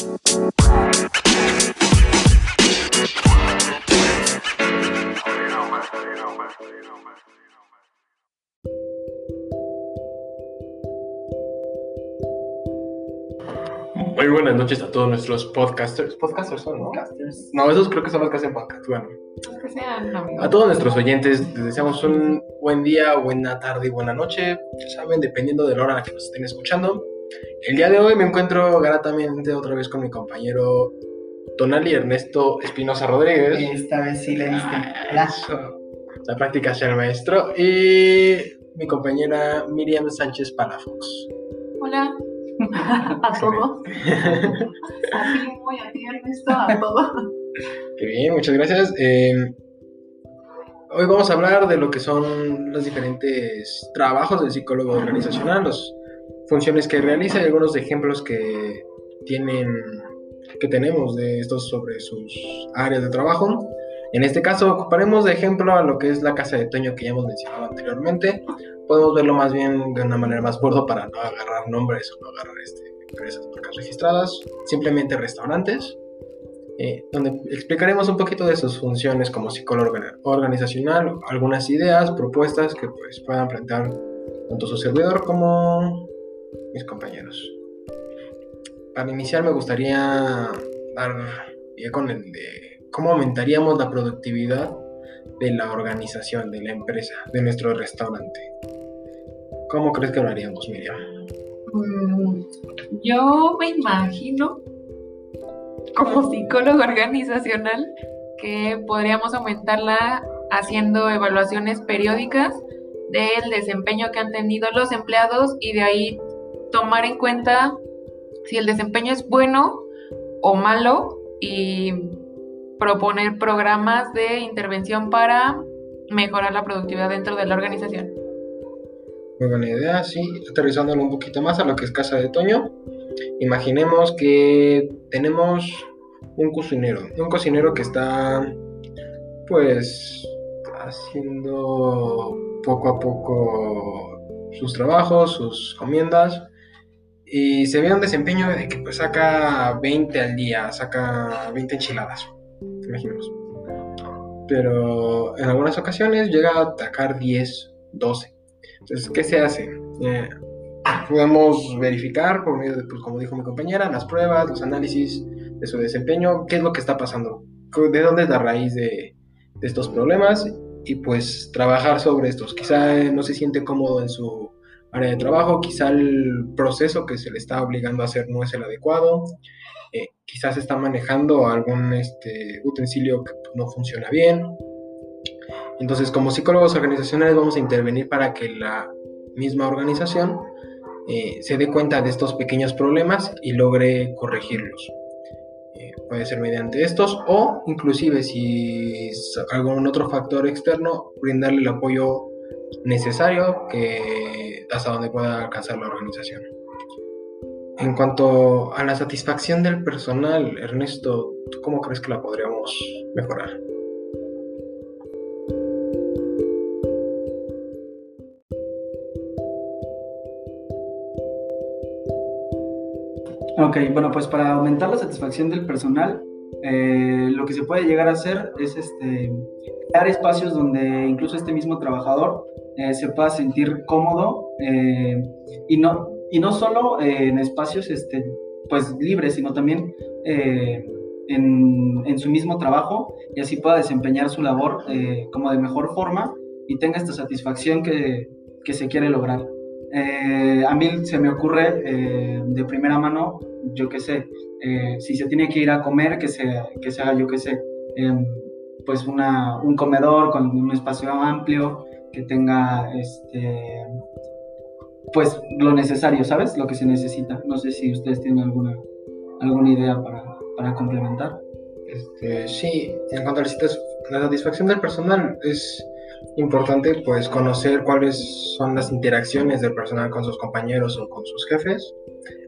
Muy buenas noches a todos nuestros podcasters. Podcasters son, ¿no? No, esos creo que son los que hacen podcast. Bueno, Que sean a todos nuestros oyentes les deseamos un buen día, buena tarde y buena noche. Ya saben, dependiendo de la hora en la que nos estén escuchando. El día de hoy me encuentro gratamente otra vez con mi compañero Tonali Ernesto Espinosa Rodríguez. Esta vez sí le diste Ah, la eso. La práctica sea el maestro. Y mi compañera Miriam Sánchez Palafox. Hola a todos. A ti, muy a ti, Ernesto, a todos. Qué bien, muchas gracias. Eh, hoy vamos a hablar de lo que son los diferentes trabajos del psicólogo organizacional, las funciones que realiza y algunos ejemplos que tienen, que tenemos de estos sobre sus áreas de trabajo. En este caso, ocuparemos de ejemplo a lo que es la casa de Toño que ya hemos mencionado anteriormente. Podemos verlo más bien de una manera más gordo para no agarrar nombres o no agarrar este, empresas marcas registradas, simplemente restaurantes eh, donde explicaremos un poquito de sus funciones como psicólogo orga- organizacional, algunas ideas, propuestas que pues, puedan plantear tanto su servidor como mis compañeros. Para iniciar me gustaría dar pie con el de cómo aumentaríamos la productividad de la organización, de la empresa, de nuestro restaurante. ¿Cómo crees que lo haríamos, Miriam? Mm, Yo me imagino, como psicólogo organizacional, que podríamos aumentarla haciendo evaluaciones periódicas del desempeño que han tenido los empleados y de ahí tomar en cuenta si el desempeño es bueno o malo y proponer programas de intervención para mejorar la productividad dentro de la organización. Muy buena idea, sí. Aterrizándolo un poquito más a lo que es Casa de Toño. Imaginemos que tenemos un cocinero. Un cocinero que está, pues, haciendo poco a poco sus trabajos, sus comiendas. Y se ve un desempeño de que pues saca 20 al día, saca 20 enchiladas. Imaginemos. Pero en algunas ocasiones llega a atacar 10, 12. Entonces, ¿qué se hace? Eh, podemos verificar, por medio de, pues, como dijo mi compañera, las pruebas, los análisis de su desempeño, qué es lo que está pasando, de dónde es la raíz de, estos problemas y pues trabajar sobre estos. Quizá eh, no se siente cómodo en su área de trabajo, quizá el proceso que se le está obligando a hacer no es el adecuado, eh, quizás está manejando algún este, utensilio que no funciona bien, entonces, como psicólogos organizacionales vamos a intervenir para que la misma organización eh, se dé cuenta de estos pequeños problemas y logre corregirlos. Eh, puede ser mediante estos o inclusive si es algún otro factor externo, brindarle el apoyo necesario que, hasta donde pueda alcanzar la organización. En cuanto a la satisfacción del personal, Ernesto, ¿tú cómo crees que la podríamos mejorar? Ok, bueno, pues para aumentar la satisfacción del personal, eh, lo que se puede llegar a hacer es este, crear espacios donde incluso este mismo trabajador eh, se pueda sentir cómodo eh, y, no, y no solo eh, en espacios este, pues, libres, sino también eh, en, en su mismo trabajo y así pueda desempeñar su labor como de mejor forma y tenga esta satisfacción que, que se quiere lograr. A mí se me ocurre de primera mano, yo qué sé, si se tiene que ir a comer, que se, que se haga, yo qué sé, pues una, un comedor con un espacio amplio, que tenga este, pues lo necesario, ¿sabes? Lo que se necesita. No sé si ustedes tienen alguna, alguna idea para, para complementar. Este, sí, en cuanto a la satis- la satisfacción del personal, es importante pues conocer cuáles son las interacciones del personal con sus compañeros o con sus jefes.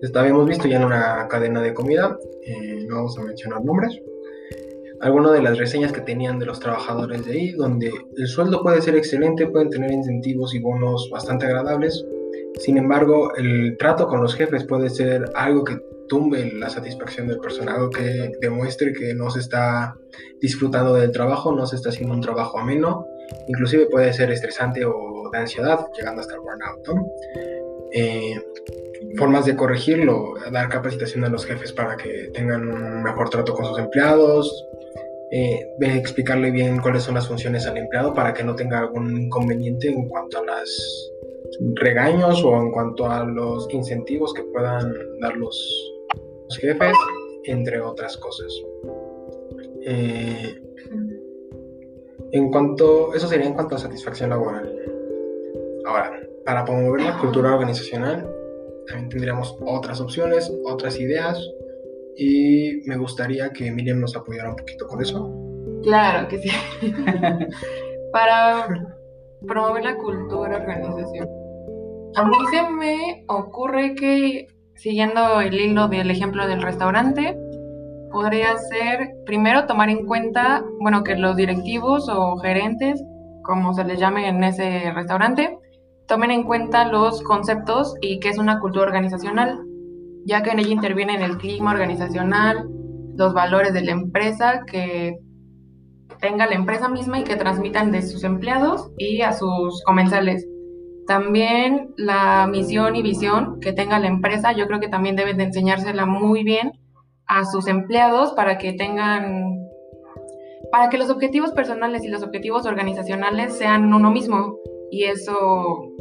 Esto habíamos visto ya en una cadena de comida, eh, no vamos a mencionar nombres. Algunas de las reseñas que tenían de los trabajadores de ahí, donde el sueldo puede ser excelente, pueden tener incentivos y bonos bastante agradables. Sin embargo, el trato con los jefes puede ser algo que tumbe la satisfacción del personal, algo que demuestre que no se está disfrutando del trabajo, no se está haciendo un trabajo ameno, inclusive puede ser estresante o de ansiedad, llegando hasta el burnout. Eh, formas de corregirlo, dar capacitación a los jefes para que tengan un mejor trato con sus empleados, eh, explicarle bien cuáles son las funciones al empleado para que no tenga algún inconveniente en cuanto a los regaños o en cuanto a los incentivos que puedan dar los, jefes, entre otras cosas. Eh, en cuanto, eso sería en cuanto a satisfacción laboral. Ahora, para promover la cultura organizacional, también tendríamos otras opciones, otras ideas, y me gustaría que Miriam nos apoyara un poquito con eso. Claro que sí. Para promover la cultura organización. A mí se me ocurre que, siguiendo el hilo del ejemplo del restaurante, podría ser primero tomar en cuenta, bueno, que los directivos o gerentes, como se les llame en ese restaurante, tomen en cuenta los conceptos y qué es una cultura organizacional, ya que en ella intervienen el clima organizacional, los valores de la empresa que tenga la empresa misma y que transmitan de sus empleados y a sus comensales. También la misión y visión que tenga la empresa, yo creo que también deben de enseñársela muy bien a sus empleados para que tengan, para que los objetivos personales y los objetivos organizacionales sean uno mismo y eso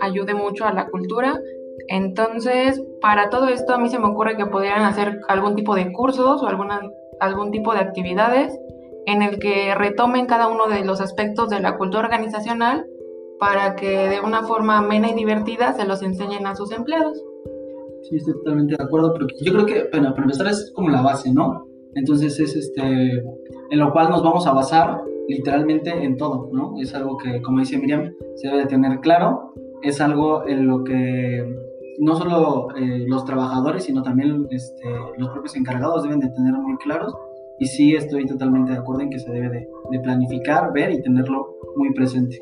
ayude mucho a la cultura entonces, para todo esto a mí se me ocurre que pudieran hacer algún tipo de cursos o alguna, algún tipo de actividades en el que retomen cada uno de los aspectos de la cultura organizacional para que de una forma amena y divertida se los enseñen a sus empleados. Sí, estoy totalmente de acuerdo, pero yo creo que, bueno, para empezar es como la base, ¿no? Entonces es este, en lo cual nos vamos a basar literalmente en todo, ¿no? Es algo que, como dice Miriam, se debe de tener claro, es algo en lo que no solo eh, los trabajadores, sino también este, los propios encargados deben de tener muy claros. Y sí estoy totalmente de acuerdo en que se debe de, planificar, ver y tenerlo muy presente.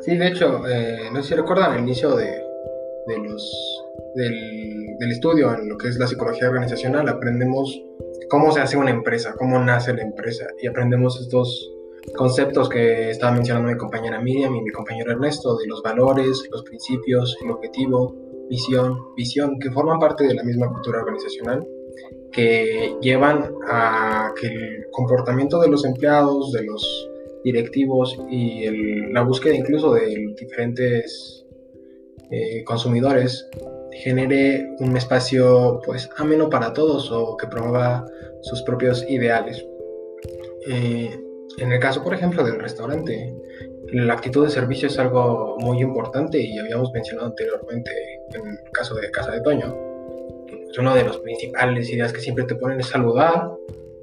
Sí, de hecho, eh, no sé si recuerdan el inicio de, de los, del, estudio en lo que es la psicología organizacional, aprendemos cómo se hace una empresa, cómo nace la empresa y aprendemos estos conceptos que estaba mencionando mi compañera Miriam y mi compañero Ernesto, de los valores, los principios, el objetivo, visión, visión, que forman parte de la misma cultura organizacional, que llevan a que el comportamiento de los empleados, de los directivos y la búsqueda incluso de diferentes eh, consumidores genere un espacio pues ameno para todos o que promueva sus propios ideales. Eh, en el caso, por ejemplo, del restaurante, la actitud de servicio es algo muy importante y habíamos mencionado anteriormente en el caso de Casa de Toño. Es una de las principales ideas que siempre te ponen es saludar,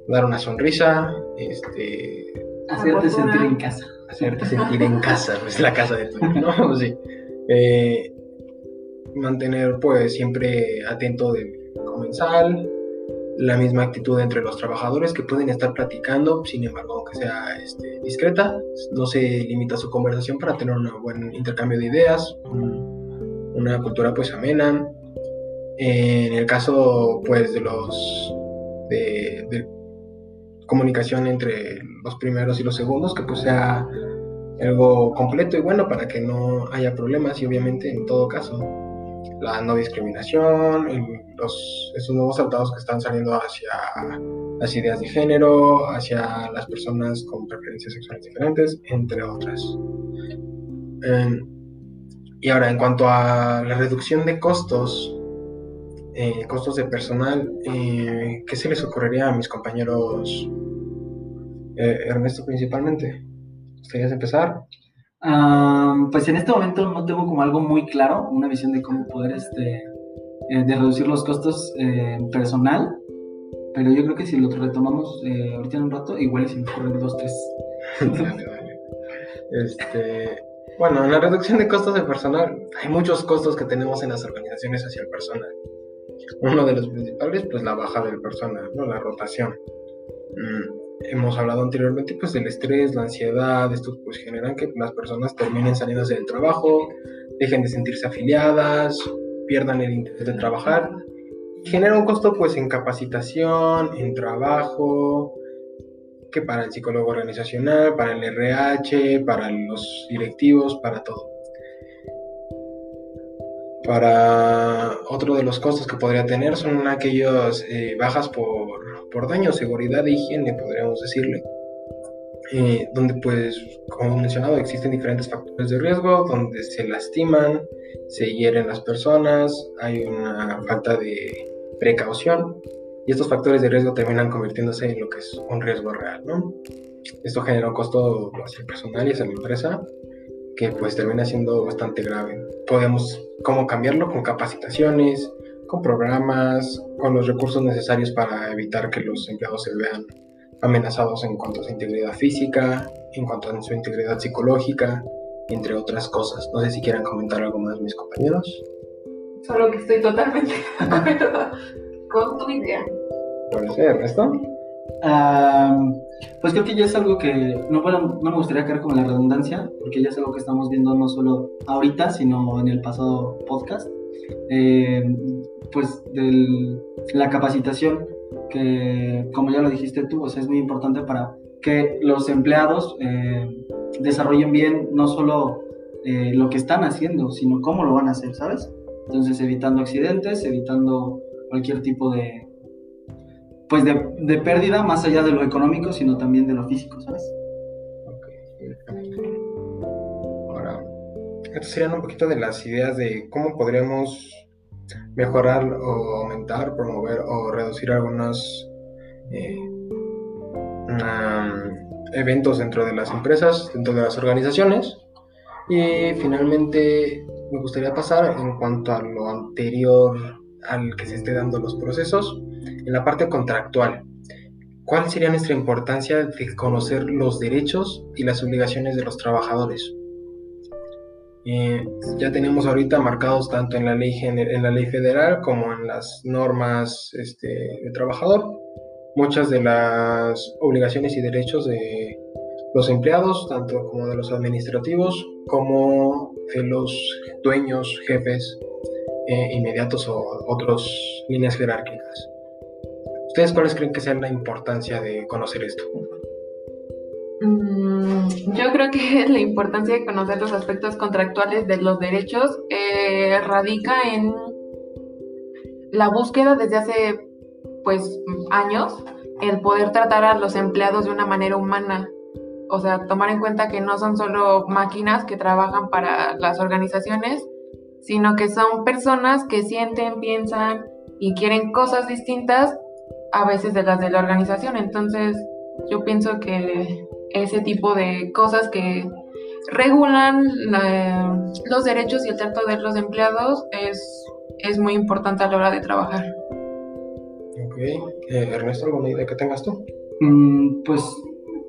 dar una sonrisa, este, hacerte sentir en casa. Hacerte sentir en casa, es la casa de Toño, ¿no? Sí. Eh, mantener pues siempre atento del comensal, la misma actitud entre los trabajadores que pueden estar platicando, sin embargo, aunque sea este, discreta, no se limita su conversación para tener un buen intercambio de ideas, una cultura pues amena. En el caso pues de los de, comunicación entre los primeros y los segundos, que pues sea algo completo y bueno para que no haya problemas y obviamente en todo caso la no discriminación, los, esos nuevos tratados que están saliendo hacia las ideas de género, hacia las personas con preferencias sexuales diferentes, entre otras. Em, y ahora, en cuanto a la reducción de costos, eh, costos de personal, eh, ¿qué se les ocurriría a mis compañeros, eh, Ernesto principalmente? ¿Gustarías empezar? Pues en este momento no tengo como algo muy claro, una visión de cómo poder este, eh, de reducir los costos eh, personal, pero yo creo que si lo retomamos eh, ahorita en un rato, igual si me ocurren dos, tres. Este, bueno, en la reducción de costos de personal, hay muchos costos que tenemos en las organizaciones hacia el personal. Uno de los principales, pues la baja del personal, ¿no? la rotación. Mm, hemos hablado anteriormente pues del estrés, la ansiedad, estos pues generan que las personas terminen saliendo del trabajo, dejen de sentirse afiliadas, pierdan el interés de trabajar genera un costo pues en capacitación, en trabajo, que para el psicólogo organizacional, para el RH, para los directivos, para todo. Para otro de los costos que podría tener son aquellas eh, bajas por, por daño, seguridad e higiene, podríamos decirle. Eh, donde pues, como mencionado, existen diferentes factores de riesgo, donde se lastiman, se hieren las personas, hay una falta de precaución y estos factores de riesgo terminan convirtiéndose en lo que es un riesgo real, ¿no? Esto genera un costo hacia el personal y hacia la empresa que pues termina siendo bastante grave. Podemos, ¿cómo cambiarlo? Con capacitaciones, con programas, con los recursos necesarios para evitar que los empleados se vean amenazados en cuanto a su integridad física, en cuanto a su integridad psicológica, entre otras cosas. No sé si quieran comentar algo más mis compañeros. Solo que estoy totalmente de acuerdo con tu idea. ¿Puede ser, Ernesto? pues creo que ya es algo que no, no me gustaría caer como la redundancia, porque ya es algo que estamos viendo no solo ahorita, sino en el pasado podcast. Eh, pues de la capacitación que, como ya lo dijiste tú, es muy importante para que los empleados eh, desarrollen bien no solo eh, lo que están haciendo, sino cómo lo van a hacer, ¿sabes? Entonces, evitando accidentes, evitando cualquier tipo de, pues de, de pérdida, más allá de lo económico, sino también de lo físico, ¿sabes? Ahora, estas serían un poquito de las ideas de cómo podríamos mejorar o aumentar, promover o reducir algunos eh, eventos dentro de las empresas, dentro de las organizaciones. Y finalmente me gustaría pasar en cuanto a lo anterior al que se esté dando los procesos, en la parte contractual. ¿Cuál sería nuestra importancia de conocer los derechos y las obligaciones de los trabajadores? Eh, ya tenemos ahorita marcados tanto en la ley, en la ley federal como en las normas este, de trabajador muchas de las obligaciones y derechos de los empleados, tanto como de los administrativos, como de los dueños, jefes eh, inmediatos o otras líneas jerárquicas. ¿Ustedes cuáles creen que sea la importancia de conocer esto? Mm, yo creo que la importancia de conocer los aspectos contractuales de los derechos eh, radica en la búsqueda desde hace pues años el poder tratar a los empleados de una manera humana. O sea, tomar en cuenta que no son solo máquinas que trabajan para las organizaciones, sino que son personas que sienten, piensan y quieren cosas distintas a veces de las de la organización. Entonces, yo pienso que ese tipo de cosas que regulan los derechos y el trato de los empleados es, es muy importante a la hora de trabajar. Ok. Eh, Ernesto, ¿alguna idea que tengas tú? Mm, pues,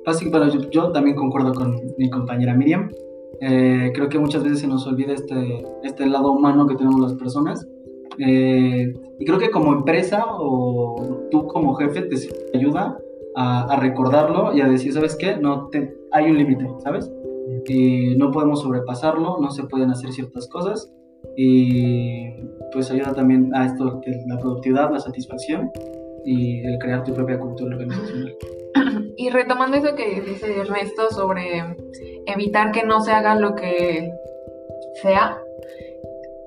básicamente, yo, yo, también concuerdo con mi compañera Miriam. Eh, creo que muchas veces se nos olvida este, este lado humano que tenemos las personas. Eh, y creo que como empresa o tú como jefe te ayuda a, recordarlo y a decir, ¿sabes qué? No te, hay un límite, ¿sabes? Y no podemos sobrepasarlo, no se pueden hacer ciertas cosas y pues ayuda también a esto, la productividad, la satisfacción y el crear tu propia cultura organizacional. Y retomando eso que dice Ernesto sobre evitar que no se haga lo que sea,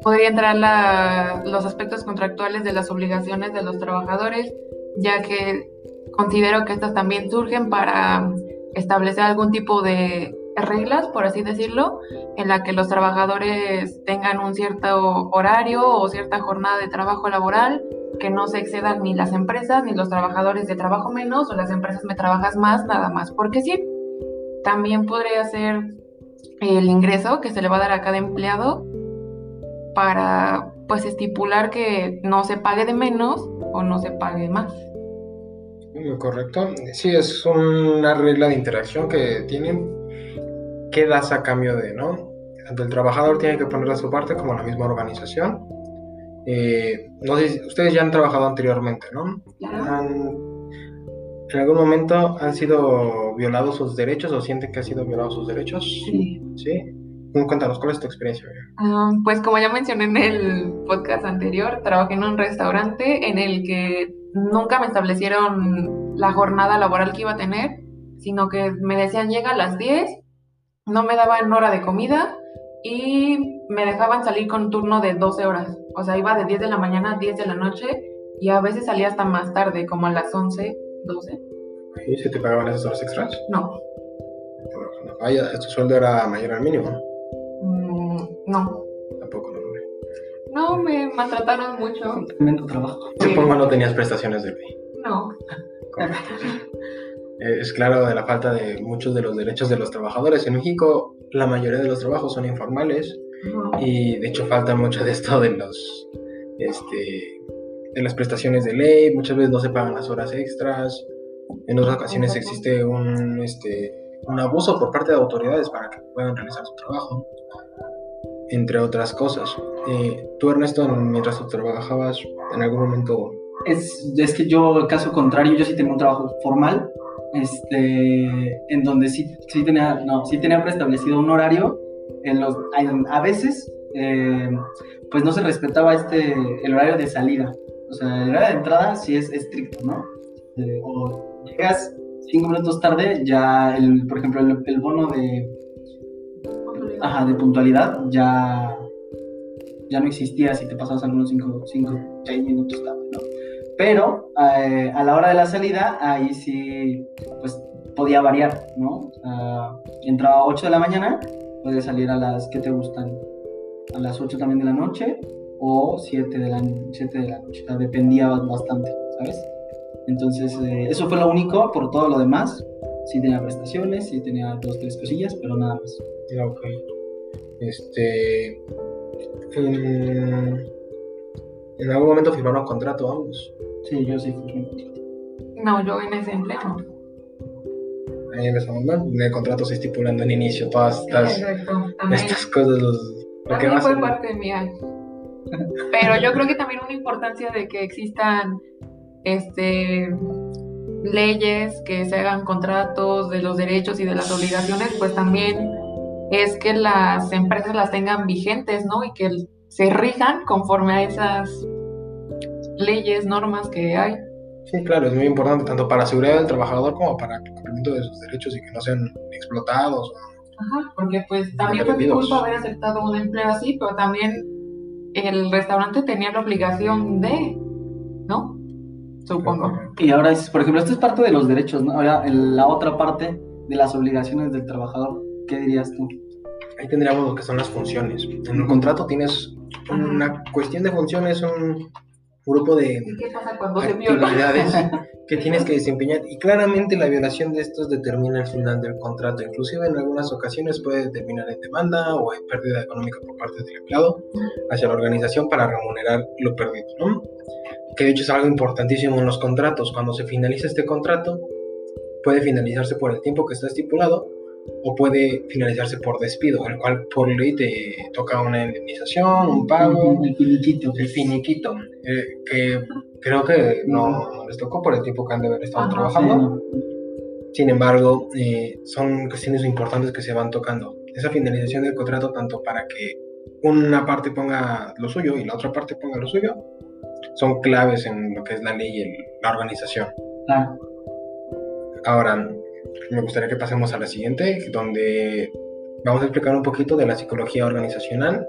podría entrar la, los aspectos contractuales de las obligaciones de los trabajadores, ya que considero que estas también surgen para establecer algún tipo de reglas, por así decirlo, en la que los trabajadores tengan un cierto horario o cierta jornada de trabajo laboral, que no se excedan ni las empresas ni los trabajadores de trabajo menos o las empresas me trabajas más, nada más, porque sí. También podría ser el ingreso que se le va a dar a cada empleado para pues estipular que no se pague de menos o no se pague más. Correcto. Sí, es una regla de interacción que tienen ¿qué das a cambio de, no? Tanto el trabajador tiene que poner a su parte como la misma organización. Eh, no sé, ustedes ya han trabajado anteriormente, ¿no? ¿En algún momento han sido violados sus derechos o sienten que han sido violados sus derechos? Sí. ¿Sí? cuéntanos, ¿cuál es tu experiencia? Ah, pues como ya mencioné en el podcast anterior, trabajé en un restaurante en el que nunca me establecieron la jornada laboral que iba a tener, sino que me decían llega a las 10, no me daban hora de comida y me dejaban salir con un turno de 12 horas. O sea, iba de 10 de la mañana a 10 de la noche y a veces salía hasta más tarde, como a las 11, 12. ¿Y se te pagaban esas horas extras? No, tu sueldo era mayor al mínimo. mm, no. No, me maltrataron mucho. Un tremendo trabajo. Supongo no tenías prestaciones de ley. No. Eh, Es claro de la falta de muchos de los derechos de los trabajadores. En México, la mayoría de los trabajos son informales No. y de hecho falta mucho de esto de los este de las prestaciones de ley muchas veces no se pagan las horas extras en otras ocasiones Exacto. existe un este un abuso por parte de autoridades para que puedan realizar su trabajo entre otras cosas Eh, tú Ernesto en- mientras tú trabajabas en algún momento Es, es que yo, caso contrario, yo sí tenía un trabajo formal, este, en donde sí, sí, tenía, no, sí tenía preestablecido un horario. En los, en- a veces, eh, pues no se respetaba este, el horario de salida. O sea, el horario de entrada sí es estricto, ¿no? Eh, o llegas cinco minutos tarde, ya, el, por ejemplo, el, el bono de, ajá, de puntualidad ya, ya no existía si te pasabas algunos 5, 5, 6 minutos tarde, ¿no? Pero eh, a la hora de la salida, ahí sí, pues podía variar, ¿no? Ah, entraba a 8 de la mañana, podía salir a las que te gustan, a las 8 también de la noche o 7 de la, 7 de la noche, dependía bastante, ¿sabes? Entonces, eh, eso fue lo único, por todo lo demás, sí tenía prestaciones, sí tenía dos, tres cosillas, pero nada más. Ya, ok. Este. En, en algún momento firmaron contrato ambos. Sí, yo sí fui. No, yo en ese empleo. Ahí empezamos mal. En el contrato se estipulan en inicio todas estas, estas cosas. los- lo que a fue parte mía. Pero yo creo que también una importancia de que existan este leyes, que se hagan contratos de los derechos y de las obligaciones, pues también es que las empresas las tengan vigentes, ¿no? Y que se rijan conforme a esas leyes, normas que hay. Sí, claro, es muy importante tanto para la seguridad del trabajador como para el cumplimiento de sus derechos y que no sean explotados. Ajá, porque pues también fue mi culpa haber aceptado un empleo así, pero también el restaurante tenía la obligación de, ¿no? Supongo. Y ahora, es, por ejemplo, esto es parte de los derechos, ¿no? Ahora, el- la otra parte de las obligaciones del trabajador, ¿qué dirías tú? Ahí tendríamos lo que son las funciones. En un contrato tienes una cuestión de funciones, un grupo de ¿Y qué pasa cuando se viola? actividades que tienes que desempeñar y claramente la violación de estos determina el final del contrato. Inclusive en algunas ocasiones puede terminar en demanda o en pérdida económica por parte del empleado hacia la organización para remunerar lo perdido, ¿no? Que de hecho es algo importantísimo en los contratos. Cuando se finaliza este contrato, puede finalizarse por el tiempo que está estipulado o puede finalizarse por despido, el cual por ley te toca una indemnización, un pago, El finiquito. el finiquito, eh, que creo que no, no les tocó por el tiempo que han de haber estado Ajá, trabajando. Sin embargo, eh, son cuestiones importantes que se van tocando. Esa finalización del contrato, tanto para que una parte ponga lo suyo y la otra parte ponga lo suyo, son claves en lo que es la ley y el- la organización. Claro. Ahora, me gustaría que pasemos a la siguiente, donde vamos a explicar un poquito de la psicología organizacional,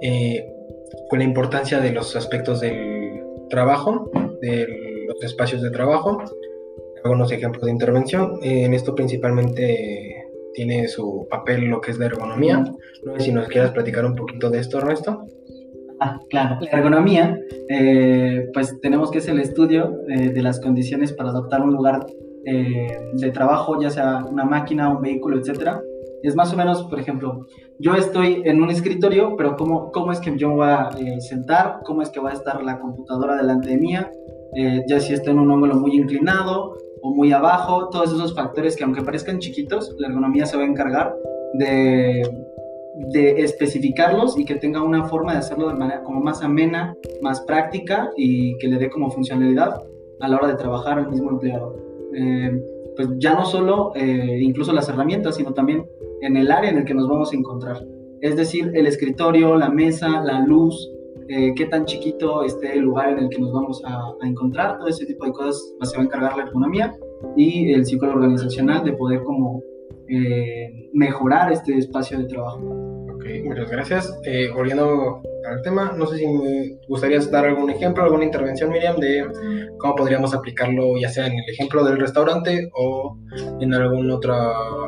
eh, con la importancia de los aspectos del trabajo, de los espacios de trabajo, algunos ejemplos de intervención. En esto principalmente tiene su papel lo que es la ergonomía. No sé si nos quieras platicar un poquito de esto, Ernesto. Ah, claro. La ergonomía, eh, pues tenemos que es el estudio eh, de las condiciones para adoptar un lugar eh, de trabajo, ya sea una máquina, un vehículo, etcétera. Es más o menos, por ejemplo, yo estoy en un escritorio, pero ¿cómo, cómo es que yo voy a sentar? ¿Cómo es que va a estar la computadora delante de mía? Ya si está en un ángulo muy inclinado o muy abajo, todos esos factores que aunque parezcan chiquitos, la ergonomía se va a encargar de, de especificarlos y que tenga una forma de hacerlo de manera como más amena, más práctica y que le dé como funcionalidad a la hora de trabajar al mismo empleado. Eh, pues ya no solo eh, incluso las herramientas, sino también en el área en el que nos vamos a encontrar. Es decir, el escritorio, la mesa, la luz, eh, qué tan chiquito esté el lugar en el que nos vamos a, encontrar, todo ese tipo de cosas se va a encargar la economía y el ciclo organizacional de poder como eh, mejorar este espacio de trabajo. Ok, muchas gracias. Eh, volviendo al tema, no sé si me gustaría dar algún ejemplo, alguna intervención, Miriam, de cómo podríamos aplicarlo, ya sea en el ejemplo del restaurante o en algún otro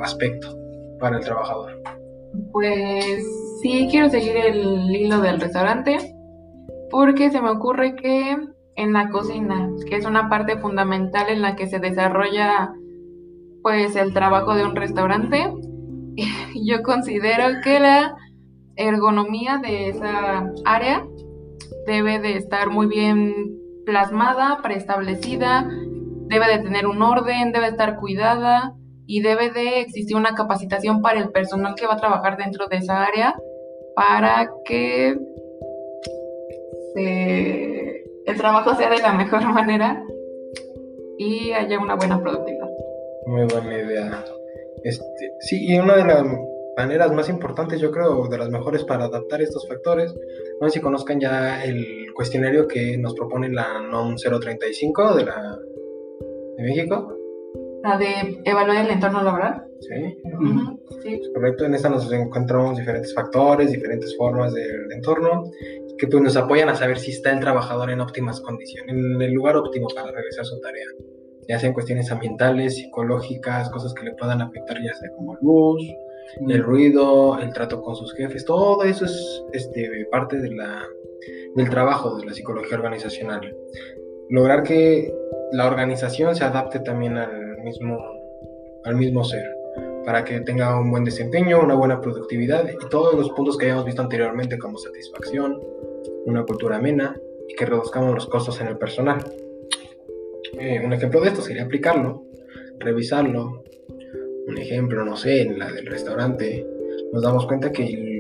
aspecto para el trabajador. Pues sí, quiero seguir el hilo del restaurante porque se me ocurre que en la cocina, que es una parte fundamental en la que se desarrolla pues el trabajo de un restaurante, yo considero que la ergonomía de esa área debe de estar muy bien plasmada, preestablecida, debe de tener un orden, debe de estar cuidada y debe de existir una capacitación para el personal que va a trabajar dentro de esa área para que el trabajo sea de la mejor manera y haya una buena productividad. Muy buena idea. Este, sí, y una de las maneras más importantes, yo creo, de las mejores para adaptar estos factores, no sé si conozcan ya el cuestionario que nos propone la NOM 035 de, la, de México. La de evaluar el entorno laboral. Sí, sí. correcto. En esta nos encontramos diferentes factores, diferentes formas del entorno que pues, nos apoyan a saber si está el trabajador en óptimas condiciones, en el lugar óptimo para realizar su tarea, ya sean cuestiones ambientales, psicológicas, cosas que le puedan afectar, ya sea como luz, el ruido, el trato con sus jefes, todo eso es este, parte de la, del trabajo de la psicología organizacional. Lograr que la organización se adapte también al mismo, al mismo ser para que tenga un buen desempeño, una buena productividad y todos los puntos que hayamos visto anteriormente como satisfacción, una cultura amena y que reduzcamos los costos en el personal. Eh, un ejemplo de esto sería aplicarlo, revisarlo. Un ejemplo, no sé, en la del restaurante, nos damos cuenta que el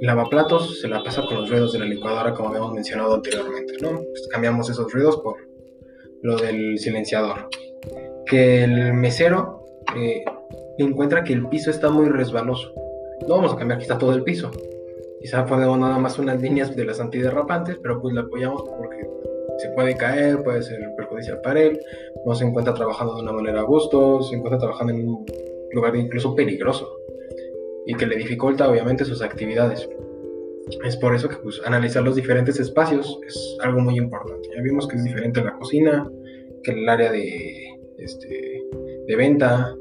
lavaplatos se la pasa con los ruidos de la licuadora como habíamos mencionado anteriormente, ¿no? Pues cambiamos esos ruidos por lo del silenciador. Que el mesero eh, encuentra que el piso está muy resbaloso. No vamos a cambiar quizá todo el piso. Quizá ponemos nada más unas líneas de las antiderrapantes, pero pues la apoyamos porque se puede caer, puede ser perjudicial para él, no se encuentra trabajando de una manera a gusto, se encuentra trabajando en un lugar incluso peligroso y que le dificulta obviamente sus actividades. Es por eso que pues, analizar los diferentes espacios es algo muy importante. Ya vimos que es diferente en la cocina, que el área de, este, de venta,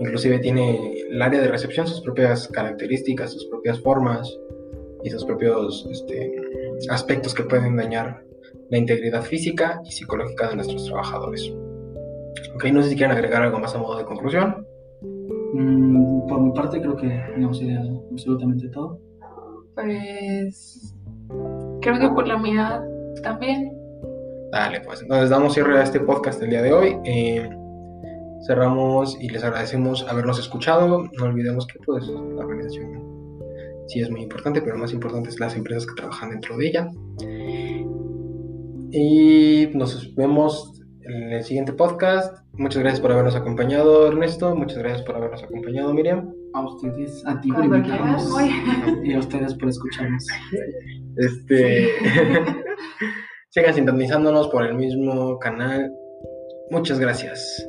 Inclusive tiene el área de recepción sus propias características, sus propias formas y sus propios este, aspectos que pueden dañar la integridad física y psicológica de nuestros trabajadores. Ok, no sé si quieren agregar algo más a modo de conclusión. Mm, por mi parte creo que hemos ideado absolutamente todo. Pues creo que por la mía también. Dale, pues entonces damos cierre a este podcast del día de hoy. Eh, cerramos y les agradecemos habernos escuchado. No olvidemos que pues la organización sí es muy importante, pero más importante es las empresas que trabajan dentro de ella. Y nos vemos en el siguiente podcast. Muchas gracias por habernos acompañado, Ernesto. Muchas gracias por habernos acompañado, Miriam. A ustedes, a ti por invitarnos y a ustedes por escucharnos. Este, sigan sintonizándonos por el mismo canal. Muchas gracias.